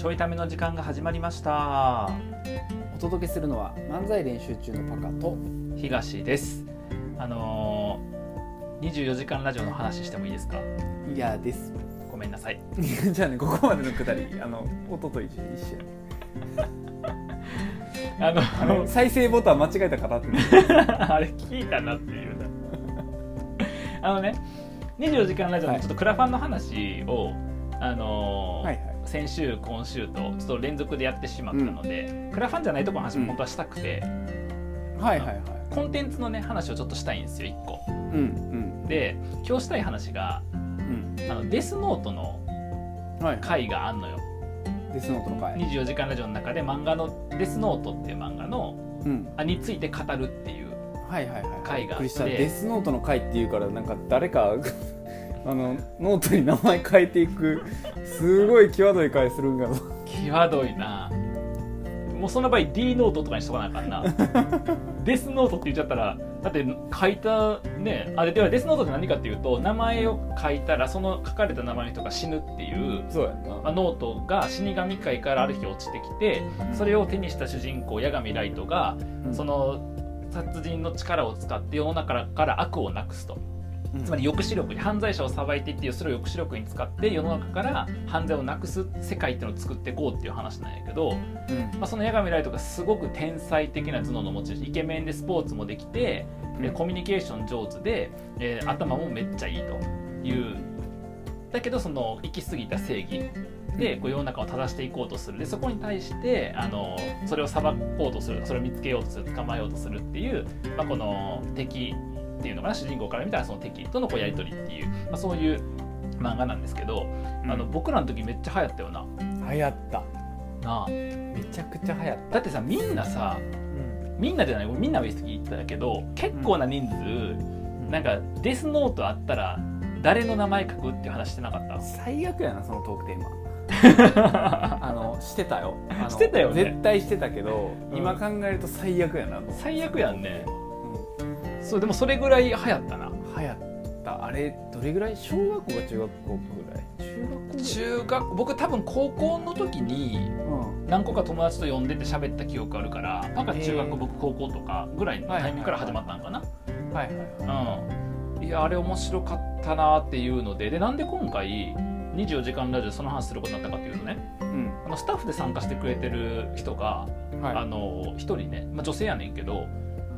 ちょいための時間が始まりました。お届けするのは漫才練習中のパカと東です。あのー、24時間ラジオの話してもいいですか？いやです。ごめんなさい。じゃあねここまでのくだりあの音と一緒一緒やね。あのあの再生ボタン間違えた方ってね あれ聞いたなっていうな。あのね24時間ラジオのちょっとクラファンの話を、あのーはいはい先週今週とちょっと連続でやってしまったので、クラファンじゃないところの話も本当はしたくて、はいはいはい。コンテンツのね話をちょっとしたいんですよ1個。うんうん。で今日したい話がうん。あのデスノートのはい。回があんのよ。デスノートの回。24時間ラジオの中で漫画の「デスノート」っていう漫画のうん。あについて語るっていうはいはいはい回があって。びっくりしたデスノートの回っていうからなんか誰かあのノートに名前書いていくすごい際どい回するんが際どいな。もうその場合 D ノートとかにしとかなあかんな。デスノートって言っちゃったらだって書いたねあれではデスノートって何かっていうと名前を書いたらその書かれた名前の人が死ぬっていう、そうやまあ、ノートが死神界からある日落ちてきてそれを手にした主人公夜神ライトがうん。その殺人の力を使って世の中から悪をなくすと。うんつまり抑止力に犯罪者を裁いていってそれを抑止力に使って世の中から犯罪をなくす世界っていうのを作っていこうっていう話なんやけど、うん。まあ、その八神ライトがすごく天才的な頭脳の持ち主イケメンでスポーツもできて、えうん。コミュニケーション上手で、えー頭もめっちゃいいという。だけどその行き過ぎた正義でこう世の中を正していこうとする。でそこに対してあのそれを裁こうとするそれを見つけようとする捕まえようとするっていう、まあ、この敵っていうのかな主人公から見たらその敵とのこうやり取りっていう、まあ、そういう漫画なんですけど、あの僕らの時めっちゃ流行ったよな。流行った。なあ。めちゃくちゃ流行っだってさみんなさたみんなじゃないみんなは言い過ぎ言ったけど結構な人数、なんかデスノートあったら誰の名前書くっていう話してなかった？最悪やなそのトークテーマ。あのしてたよ。してたよね。絶対してたけど、うん。今考えると最悪やな最悪やんね。うそうでもそれぐらい流行ったな。ん流行った。あれどれぐらい？小学校か中学校ぐらい？中学校中学僕多分高校の時にうん。何個か友達と呼んでて喋った記憶あるからパカ中学僕高校とかぐらいのタイミングから始まったんかな、はいはいはい。うん、いやあれ面白かったなっていうのででなんで今回24時間ラジオでその話することになったかっていうとねうん。あのスタッフで参加してくれてる人が、はい。あの一人ね、まあ、女性やねんけど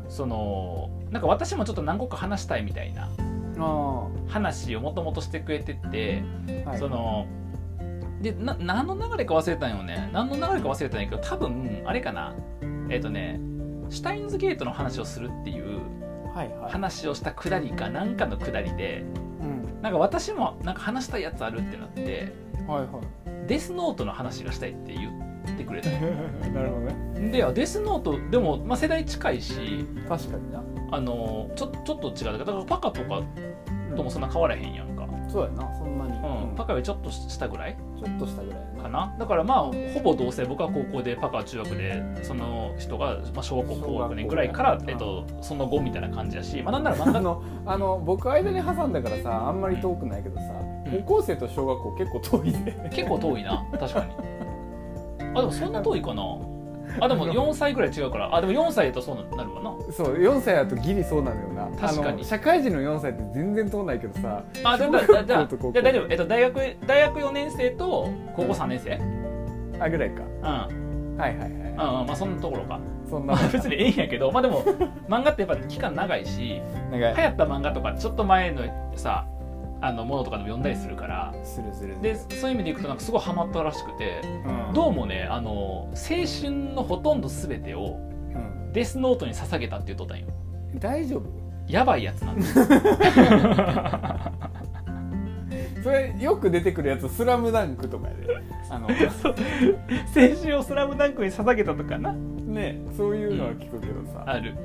そのなんか私もちょっと何個か話したいみたいなあ話をもともとしてくれてて、あはい。そのでな何の流れか忘れたんよね。何の流れか忘れたんやけど多分あれかな。えっ、とねシュタインズゲートの話をするっていう話をしたくだりか何かのくだりでうん。なんか私もなんか話したいやつあるってなってはいはデスノートの話がしたいって言ってくれたい なるほどね。であデスノートでも、まあ、世代近いし確かになあのちょちょっと違う。だからパカとかともそんな変わらへんやんか、そうやなそんなに、うん。パカよりちょっと下ぐらい？ちょっとしたぐらいやかな？だからまあほぼ同世僕は高校でパカは中学でその人が、まあ、小学校高学年ぐらいから、えっと、その後みたいな感じやし、まあ、なんなら漫画あのあの僕間に挟んだからさあんまり遠くないけどさ、うん。高校生と小学校結構遠いで。結構遠いな確かに。あでもそんな遠いかな？あでも4歳ぐらい違うから。あでも4歳だとそうなるわな。そう4歳だとギリそうなのよな。確かに。社会人の4歳って全然遠ないけどさあじゃあ小じゃあじゃ大丈夫、えっと、大学大学4年生と高校3年生？あぐらいか。うん、はいはいはい、うんうんまあそんなところか。そんな。別にええんやけど。まあでも漫画ってやっぱ期間長いし長い。流行った漫画とかちょっと前のさあのものとかでも読んだりするから。でそういう意味でいくとなんかすごいハマったらしくて。うん。どうもねあの青春のほとんど全てをうん。デスノートに捧げたって言っとったんよ。大丈夫？やばいやつなんです それよく出てくるやつ「スラムダンクとかやで。あの青春をスラムダンクに捧げたとかな。ねそういうのは聞くけどさ、ある。うん。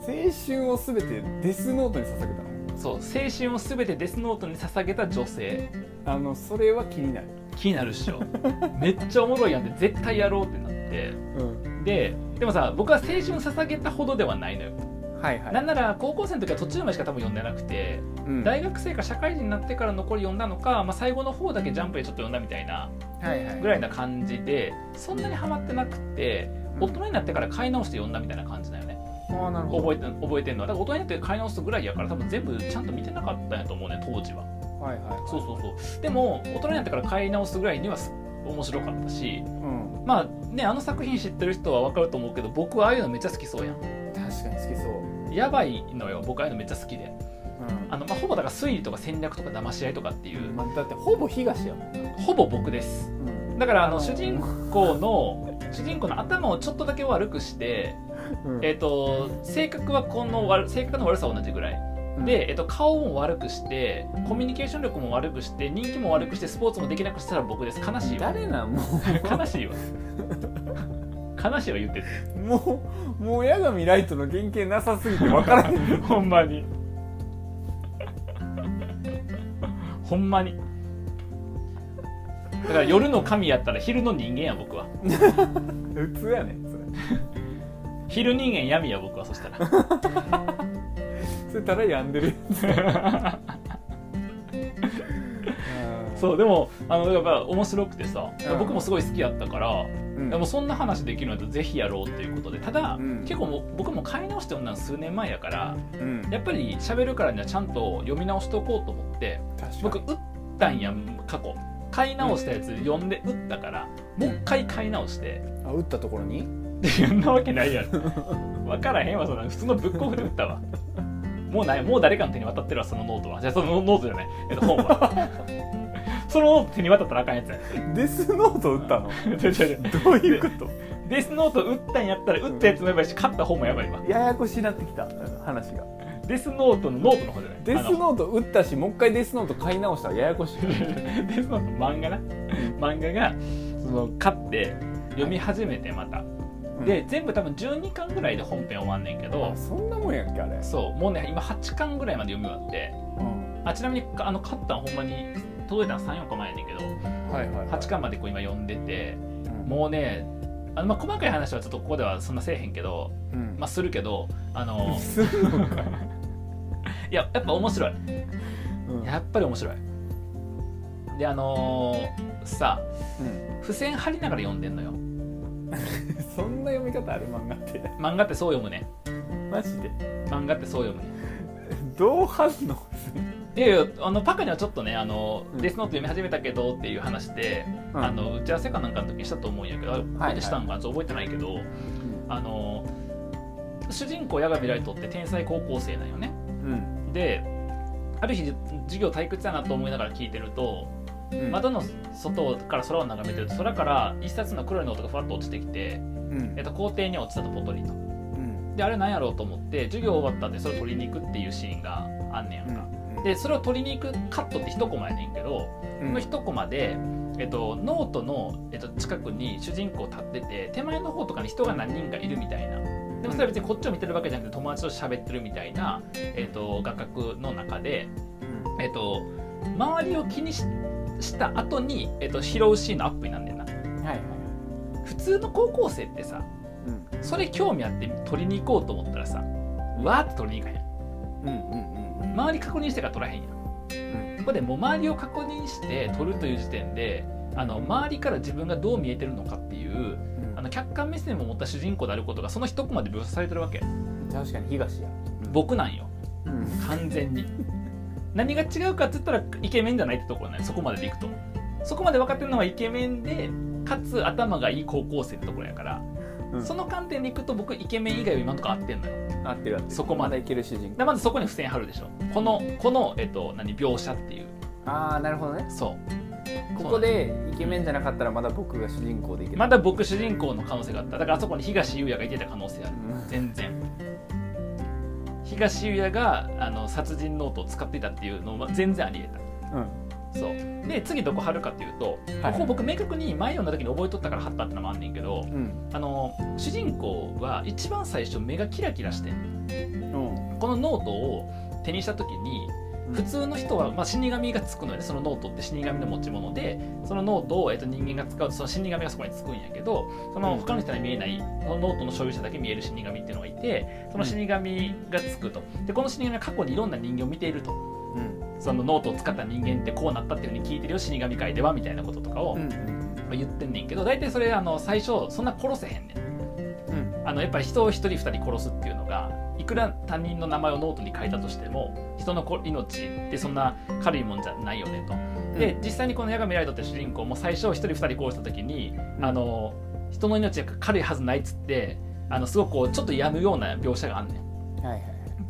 青春を全てデスノートに捧げたの？そう青春を全てデスノートに捧げた女性。あのそれは気になる、気になるっしょ。めっちゃおもろいやんで絶対やろうってなって。うん、ででもさ僕は青春捧げたほどではないのよ。はいはい。なんなら高校生の時は途中までしか多分読んでなくて、うん。大学生か社会人になってから残り読んだのか、まあ、最後の方だけジャンプでちょっと読んだみたいなはいはい。ぐらいな感じでそんなにハマってなくて大人になってから買い直して読んだみたいな感じだよ覚えて覚えてるのは。だから大人になって買い直すぐらいやから多分全部ちゃんと見てなかったんやと思うね当時は。はいはいそうそうそう。でも大人になってから買い直すぐらいにはす面白かったし。うん。まあねあの作品知ってる人は分かると思うけど僕はああいうのめっちゃ好きそうやん。確かに好きそう。やばいのよ僕ああいうのめっちゃ好きで。うん。あの、まあ、ほぼだから推理とか戦略とか騙し合いとかっていう。まあ、だってほぼ東やもんな、ほぼ僕です。うん。だからあの主人公の主人公の頭をちょっとだけ悪くして、うん。えっと性格はこの悪性格の悪さは同じぐらい。で、えっと顔も悪くしてコミュニケーション力も悪くして人気も悪くしてスポーツもできなくしたら僕です。悲しいわ。誰なんも 悲しいわ。悲しいわ言ってて。うもうもう八神ライトの原型なさすぎて分からへん。ほんまに。ほんまに。だから夜の神やったら昼の人間や僕は。普通やねんそれ昼人間闇や僕はそしたら。それただ病んでるやつ。そうでもあのやっぱ面白くてさ、うん。僕もすごい好きやったから、うん。でもそんな話できるのとぜひやろうっていうことでただ、うん。結構もう僕も買い直して読んだの数年前やからうん。やっぱり喋るからにはちゃんと読み直しておこうと思って僕売ったんや過去。買い直したやつ読んで売ったからもう一回買い直してあ売ったところに？そんなわけないやろ。分からへんわそんな普通のブックオフで売ったわ。もうないもう誰かの手に渡ってるわそのノートは。じゃあそのノートじゃない、えっと、本は。そのノート手に渡ったらあかんやつや。デスノート売ったの？どういうこと？デスノート売ったんやったら売ったやつもやばいし買った方もやばいわ。ややこしになってきた話が。デスノートのノートの方じゃない。デスノート売ったしもう一回デスノート買い直したらややこしい。デスノート漫画な。漫画がその買って読み始めてまた、で全部多分12巻ぐらいで本編終わんねんけどあそんなもんやっけあれ。そうもうね今8巻ぐらいまで読み終わって。うん。あちなみにあの買ったのほんまに届いたの3、4日前やねんけどはいはいはい。8巻までこう今読んでてうん。もうねあのまあ細かい話はちょっとここではそんなせえへんけど、うん。まあ、するけどあのすんのか。いややっぱ面白い。うん。やっぱり面白い。であのーさうん。付箋貼りながら読んでんのよ そんな読み方ある漫画って？漫画ってそう読むね。マジで？漫画ってそう読むね。どう反応？いやいやあのパカにはちょっとねあの、うん。デスノート読み始めたけどっていう話で、うん。あの打ち合わせかなんかの時にしたと思うんやけど、あはい。したんかなちょっと覚えてないけどあの主人公夜神ライトって天才高校生なんよね。うん。である日授業退屈だなと思いながら聞いてるとうん。窓の外から空を眺めてる。と空から一冊の黒いノートがふわっと落ちてきて、うん。えっと、校庭に落ちたとポトリと。うん。であれなんやろうと思って授業終わったんでそれ取りに行くっていうシーンがあんねやんか、でそれを取りに行くカットって一コマやねんけど、うん。この一コマで、えっと、ノートの、えっと、近くに主人公立ってて手前の方とかに人が何人かいるみたいな。でもそれは別にこっちを見てるわけじゃなくて友達と喋ってるみたいな、えっと、画角の中で、えっと、周りを気にしした後に、えっと、拾うシーンのアップになんねんな。うんはいはい。普通の高校生ってさうん。それ興味あって取りに行こうと思ったらさわーって取りに行かへんうんうんうん周り確認してから取らへんやん。うん。ここでもう周りを確認して取るという時点であの周りから自分がどう見えてるのかっていううん。あの客観目線を持った主人公であることがその一コマで描写されてるわけ。確かに東や。僕なんよ。うん。完全に 何が違うかって言ったらイケメンじゃないってところね。そこまででいくと。そこまで分かってるのはイケメンでかつ頭がいい高校生ってところやから、うん。その観点でいくと僕イケメン以外は今のところ合ってんのよ。合ってる合ってる。そこまでだいける主人公。でまずそこに付箋貼るでしょ。このこの、えっと、何描写っていう。ああなるほどね。そう。ここでイケメンじゃなかったらまだ僕が主人公でいける。まだ僕主人公の可能性があった。だからあそこに東優也がいてた可能性ある。うん。全然東優也があの殺人ノートを使っていたっていうのは全然ありえうん。たそう。で次どこ貼るかっていうと、はい。ここ僕明確に前読んだ時に覚えとったから貼ったってのもあんねんけどうん。あの主人公は一番最初目がキラキラしてんのうん。このノートを手にした時に普通の人は、まあ、死神がつくのよね。そのノートって死神の持ち物でそのノートを、えっと、人間が使うとその死神がそこにつくんやけどその他の人には見えないそのノートの所有者だけ見える死神っていうのがいてその死神がつくと。でこの死神は過去にいろんな人間を見ていると。うん。そのノートを使った人間ってこうなったっていうふうに聞いてるよ死神界ではみたいなこととかをうん。言ってんねんけど大体それあの最初そんな殺せへんねん。あのやっぱり人を一人二人殺すっていうのがいくら他人の名前をノートに書いたとしても人のこ命ってそんな軽いもんじゃないよねと。で実際にこの夜神ライトって主人公も最初一人二人殺した時に、うんあの人の命が軽いはずないっつってあのすごくこうちょっと病むような描写があんねん。はいはい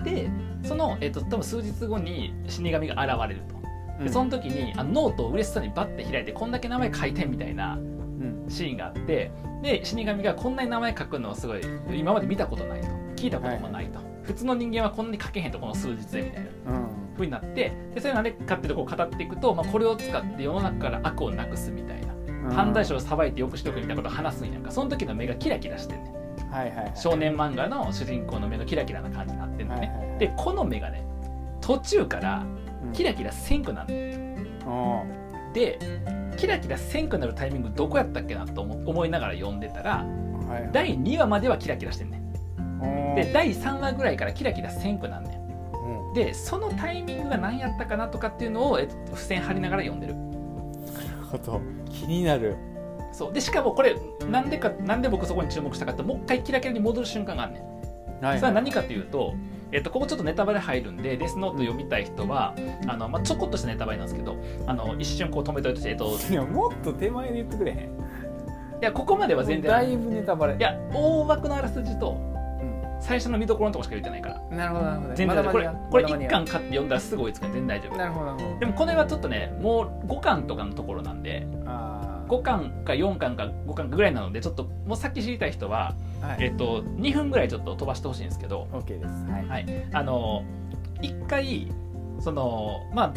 でその、えっと多分数日後に死神が現れると。うんでその時にあのノートを嬉しそうにバッて開いてこんだけ名前書いてんみたいなうんシーンがあってで死神がこんなに名前書くのはすごい今まで見たことないと聞いたこともないと、普通の人間はこんなに書けへんとこの数日でみたいな。うん。風になってでそれなんでかっていうとこを語っていくと、まあ、これを使って世の中から悪をなくすみたいな、犯罪者を裁いてよくしとくみたいなことを話すんやんか。その時の目がキラキラしてんねん。はいはいはい。少年漫画の主人公の目のキラキラな感じになってんのね、はいはいはい。でこの目がね途中からうん。キラキラせんくなるおでキラキラせんくなるタイミングどこやったっけなと思思いながら読んでたらーはいはい。第2話まではキラキラしてんねで第3話ぐらいからキラキラせんくなんねうん。んでそのタイミングが何やったかなとかっていうのを、えっと、付箋貼りながら読んでる。なるほど。気になる。そう。でしかもこれなんでかなんで僕そこに注目したかってもう一回キラキラに戻る瞬間があんねん。はそれは何かというと、えっと、ここちょっとネタバレ入るんでデスノート読みたい人はあの、まあ、ちょこっとしたネタバレなんですけどあの一瞬こう止めといて、えっと、いやもっと手前で言ってくれへん。いやここまでは全然。だいぶネタバレ。いや大枠のあらすじとうん最初の見どころのとこしか言ってないから。なるほどなるほど。全然大丈夫これこれ1まだ間に合巻買って読んだらすぐ追いつく全然大丈夫。うなるほどなるほど。でもこれはちょっとねもう5巻とかのところなんであ5巻か4巻か5巻かぐらいなのでちょっともうさっき知りたい人は、あはい。えっと、2分ぐらいちょっと飛ばしてほしいんですけど、OK です。はい。はい、あの1回そのまあ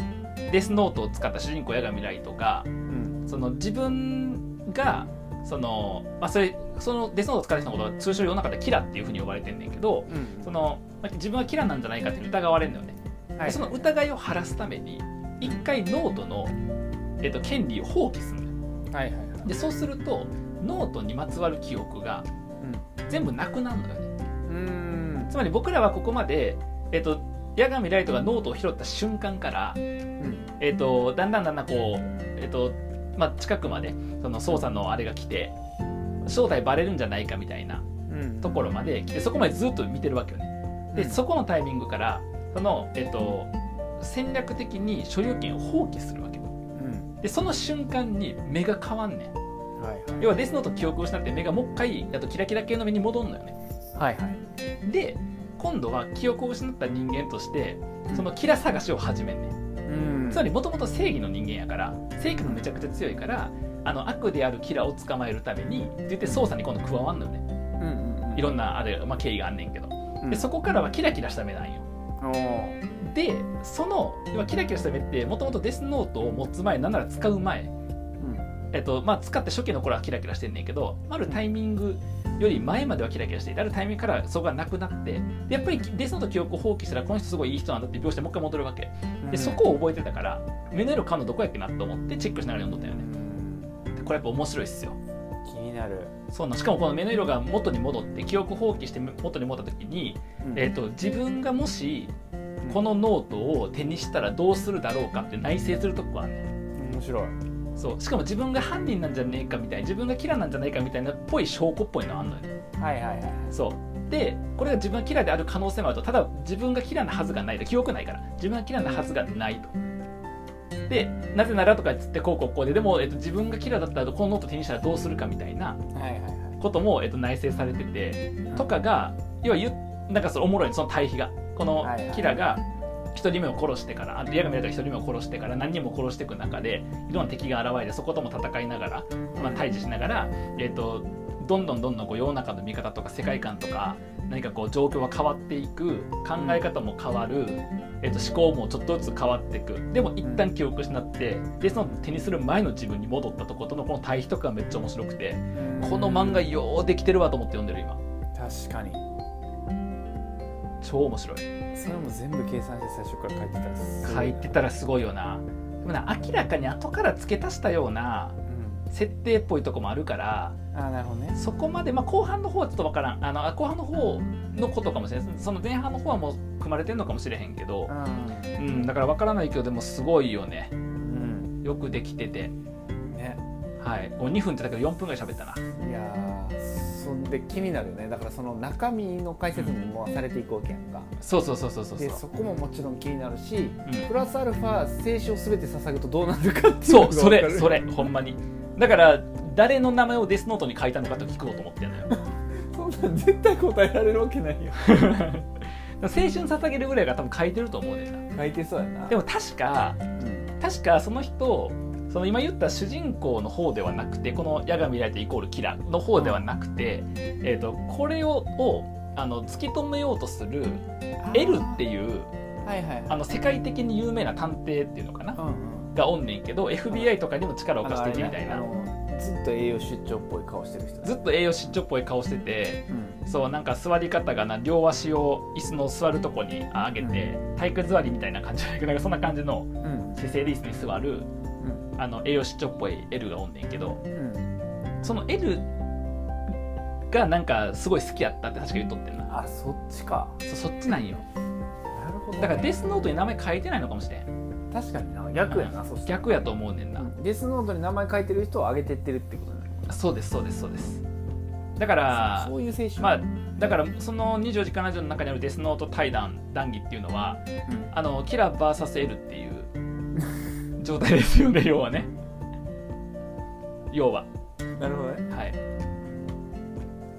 デスノートを使った主人公夜神ライトがうん。その自分がその、まあ、それそのデスノートを使った人のことは通称世の中でキラっていうふうに呼ばれてんねんけどうんそのまあ自分はキラなんじゃないかって疑われるのよね、はいその疑いを晴らすために一回ノートの、えっと、権利を放棄するのよ。はいはいはい。でそうするとノートにまつわる記憶が全部なくなるのよね。うんうん。つまり僕らはここまで、えっと、夜神ライトがノートを拾った瞬間から、うん。えっと、だんだんだんだんこう、えっとまあ、近くまでその捜査のあれが来て正体バレるんじゃないかみたいなうん。ところまで来てそこまでずっと見てるわけよね。で、うん。そこのタイミングからその、えっと、戦略的に所有権を放棄するわけうん。でその瞬間に目が変わんねん。はいはい。要はデスノート記憶を失って目がもう一回あとキラキラ系の目に戻るのよね。はいはい。で今度は記憶を失った人間としてそのキラ探しを始めんねんつまりもともと正義の人間やから正義がめちゃくちゃ強いからあの悪であるキラを捕まえるためにって言って捜査に今度加わんのよね。うんうんうん。いろんなあれ、まあ、経緯があんねんけど。うん。でそこからはキラキラした目なんよ。でそのキラキラした目ってもともとデスノートを持つ前なんなら使う前、うん。えっとまあ、使って初期の頃はキラキラしてんねんけどあるタイミングより前まではキラキラしていてあるタイミングからそこがなくなってでやっぱりデスノート記憶を放棄したらこの人すごいいい人なんだって描写でもう一回戻るわけでそこを覚えてたから目の色変わるのどこやっけなと思ってチェックしながら読んだったよね。でこれやっぱ面白いっすよ。気になる。そうなんしかもこの目の色が元に戻って記憶放棄して元に戻った時に、えっと自分がもしこのノートを手にしたらどうするだろうかって内省するとこはね面白いそうしかも自分が犯人なんじゃねえかみたいな自分がキラなんじゃないかみたいなっぽい証拠っぽいのあんのよ、はいはいはいそう。でこれが自分がキラである可能性もあるとただ自分がキラなはずがないと。記憶ないから。自分がキラなはずがないと。でなぜならとかっつってこうこうこうででも、えっと、自分がキラだったらこのノート手にしたらどうするかみたいなことも、えっと、内省されててとかが要はゆなんかそのおもろいその対比が。このキラが、はいはい。はい1人目を殺してからリアルにやた1人目を殺してから何人も殺していく中でいろんな敵が現れてそことも戦いながら、まあ、対峙しながら、えーと、どんどんどんどんこう世の中の見方とか世界観とか何かこう状況が変わっていく考え方も変わる、えー、と思考もちょっとずつ変わっていくでも一旦記憶失ってでその手にする前の自分に戻ったとことのこの対比とかがめっちゃ面白くてこの漫画ようできてるわと思って読んでる今。確かに超面白い。それも全部計算して最初から書いてたら書いてたらすごいよな。でもな明らかに後から付け足したようなうん。設定っぽいとこもあるからあーなるほどね。そこまで、まあ、後半の方はちょっと分からん。あのあ後半の方のことかもしれないその前半の方はもう組まれてるのかもしれへんけど、うん、だから分からないけどでもすごいよね。うん。よくできてて。ね。はい。もう2分ってだけど4分ぐらい喋ったな。いやーそんで気になるよね。だからその中身の解説もされていくわけやんか。そうそうそうそうそうそう。でそこももちろん気になるしうん。プラスアルファ聖書を全て捧ぐとどうなるかっていうのそうそれそれほんまに。だから誰の名前をデスノートに書いたのかと聞こうと思ってんのよそんなん絶対答えられるわけないよ。青春捧げるぐらいが多分書いてると思うねんな。書いてそうやな。でも確かうん。確かその人その今言った主人公の方ではなくてこの「矢が見られてイコールキラ」の方ではなくて、えー、とこれををあの突き止めようとする L っていうはいはいはい。あの世界的に有名な探偵っていうのかなうんうん。がおんねんけど FBI とかにも力を貸しててみたいな。ずっと栄養出張っぽい顔してる人ずっと栄養失調っぽい顔しててうん。そうなんか座り方がな両足を椅子の座るとこに上げて体育座りみたいな感じじゃなんかそんな感じのうん。姿勢で椅子に座る。うんあの栄養失調っぽい L がおんねんけどうん。その L がなんかすごい好きやったって確か言っとってんな。あそっちか。そそっちなんよ。なるほどね。だからデスノートに名前書いてないのかもしれん。確かにな。逆やなそしたら。逆やと思うねんな、うん。デスノートに名前書いてる人を上げてってるってことねそうですそうですそうです。だからそういう青春。まあだからその24時間ラジオの中にあるデスノート対談談義っていうのはうん。あのキラー VSL っていう状態ですよね 要はね。要は。なるほどね。はい。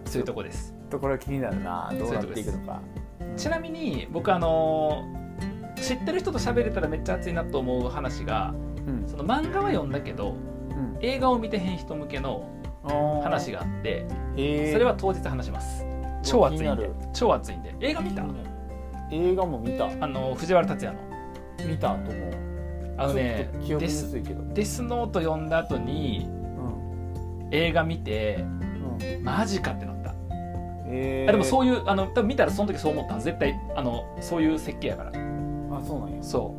そういうとこです。ところ気になるな。どうなっていくのか。ちなみに僕あの知ってる人と喋れたらめっちゃ熱いなと思う話がうん。その漫画は読んだけどうん。映画を見てへん人向けの話ががあってそれは当日話します。超熱いんで。超熱いんで。映画見た？映画も見た。あの藤原竜也の。見たと思うあのねデスデスノート読んだ後にうん。映画見てうん。マジかってなった。えあでもそういいうあの多分見たらその時そう思った絶対あのそういう設計やから。あそうなんや。そ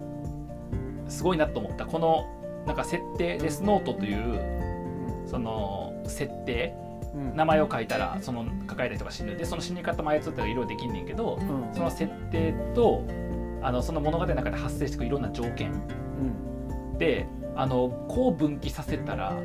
う。すごいなと思った。このなんか設定デスノートというその設定うん。名前を書いたらその書かれた人が死ぬ。でその死に方も操ったらいろいろできんねんけどうん。その設定とあのその物語の中で発生してくるいろんな条件うん。であのこう分岐させたら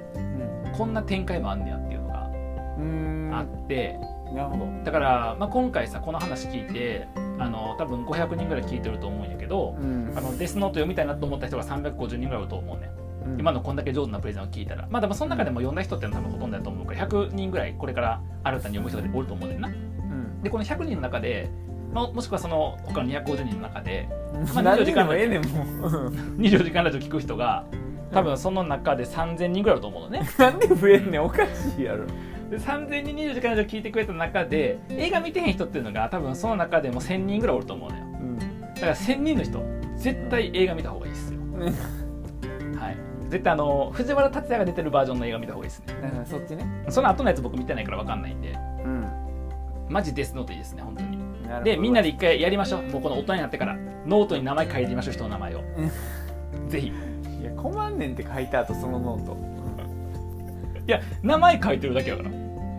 こんな展開もあんねやっていうのがうん。あって、なるほど。だから、まあ、今回さこの話聞いてあの多分500人ぐらい聞いてると思うんやけど、うん。あのデスノート読みたいなと思った人が350人ぐらいいると思うね、うん。今のこんだけ上手なプレゼンを聞いたら。まあでもその中でも読んだ人ってのは多分ほとんどだと思うから100人ぐらいこれから新たに読む人がおると思うねんな。うん。でこの100人の中で、まあ、もしくはその他の250人の中でまあ 何24時間でもええねんもう。24時間ラジオ聞く人が多分その中で3000人ぐらいいると思うのね。なんで増えんねんおかしいやろ。で3000人24時間ラジオ聞いてくれた中で映画見てへん人っていうのが多分その中でも1000人ぐらいおると思うのよ。うん。だから1000人の人絶対映画見た方がいいですよ、はい。絶対あの藤原竜也が出てるバージョンの映画見た方がいいですね。そっちね。その後のやつ僕見てないから分かんないんで。うん。マジデスノートいいですね本当にでみんなで一回やりましょう。もうこの大人になってから。ノートに名前書いてみましょう人の名前を。ぜひ。いいや困んねんって書いた後そのノート。や名前書いてるだけやから、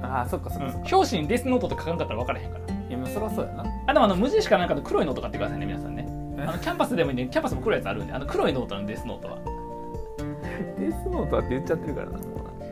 ああそっかそっうんかそっか、表紙にデスノートって書かんかったら分からへんから。いやまあそりゃそうやな。あでもあの無印かなんかの黒いノート買ってくださいね皆さんね。あのキャンパスでもいいんでキャンパスも黒いやつあるんであの黒いノートのデスノートは。デスノートはって言っちゃってるからなもう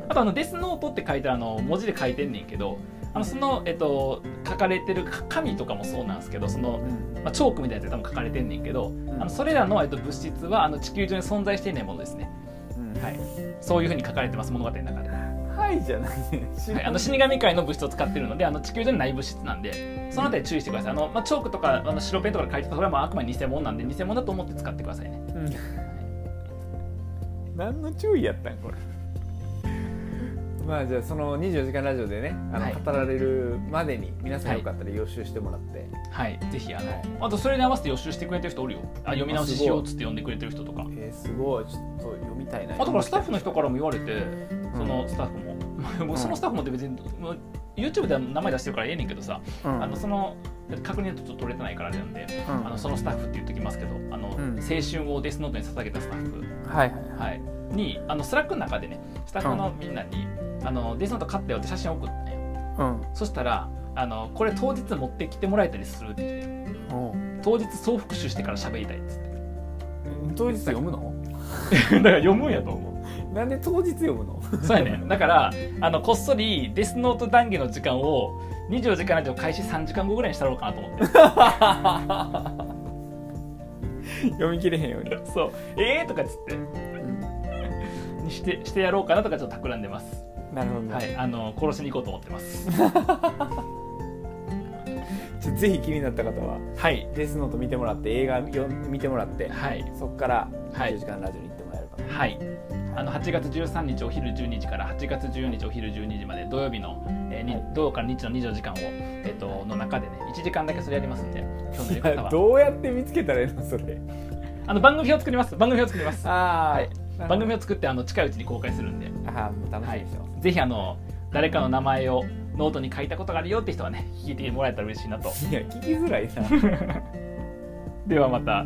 あとあのデスノートって書いてあの文字で書いてんねんけどあのその、えっと、書かれてる紙とかもそうなんですけどその、うん。まあ、チョークみたいなやつで多分書かれてんねんけど、ん。あのそれらの、えっと、物質はあの地球上に存在していないものですね、うん。はい、そういうふうに書かれてます物語の中で、ははいじゃないね。い、あの死神界の物質を使ってるのであの地球上にない物質なんでそのあたり注意してください。あの、まあ、チョークとかあの白ペンとかで書いてたそれはもうあくまで偽物なんで偽物だと思って使ってくださいね。うん。何の注意やったんこれまあじゃあその24時間ラジオでねあの、はい。語られるまでに皆さんよかったら予習してもらって、はい。ぜひあの、はい。あとそれに合わせて予習してくれてる人おるよ。あ読み直ししようっつって読んでくれてる人とか。えーすごい。ちょっと読みたいな。あとからスタッフの人からも言われて、うん。そのスタッフも、もうそのスタッフもって別に、もう YouTube では名前出してるからええねんけどさ、うん。あのその確認はちょっと取れてないからなんで、うん。あのそのスタッフって言っときますけどあの、うん。青春をデスノートに捧げたスタッフ、はいはいはい、にあのスラックの中でねスタッフのみんなに、あのデスノート買ったよって写真送ったねうん。そしたらあのこれ当日持ってきてもらえたりするって言って。当日総復習してから喋りたいっつって。当日読むの？だから読むんやと思う。なんで当日読むの？そうやねだからあのこっそりデスノート談義の時間を24時間ラジオ開始3時間後ぐらいにしたろうかなと思って。読み切れへんように、そう。ええー、とかっつって。にしてしてやろうかなとかちょっと企んでますなるほど、はいあの殺しに行こうと思ってます。ぜひ気になった方ははい。デスノート見てもらって映画よ見てもらってはい。そこからはい。10時間ラジオに行ってもらえるかな、はい。あの8月13日お昼12時から8月14日お昼12時まで土曜日の、えーに土曜から日の24時間を、えっとの中でね1時間だけそれやりますんで今日の方は。どうやって見つけたらいいのそれ？あの番組表を作ります。番組表を作ります。ああ、はい。番組を作ってあの近いうちに公開するんで、ああもう楽しはいみでしょ、、ぜひあの誰かの名前をノートに書いたことがあるよって人はね聞いてもらえたら嬉しいなと。い、や聞きづらいな。ではまた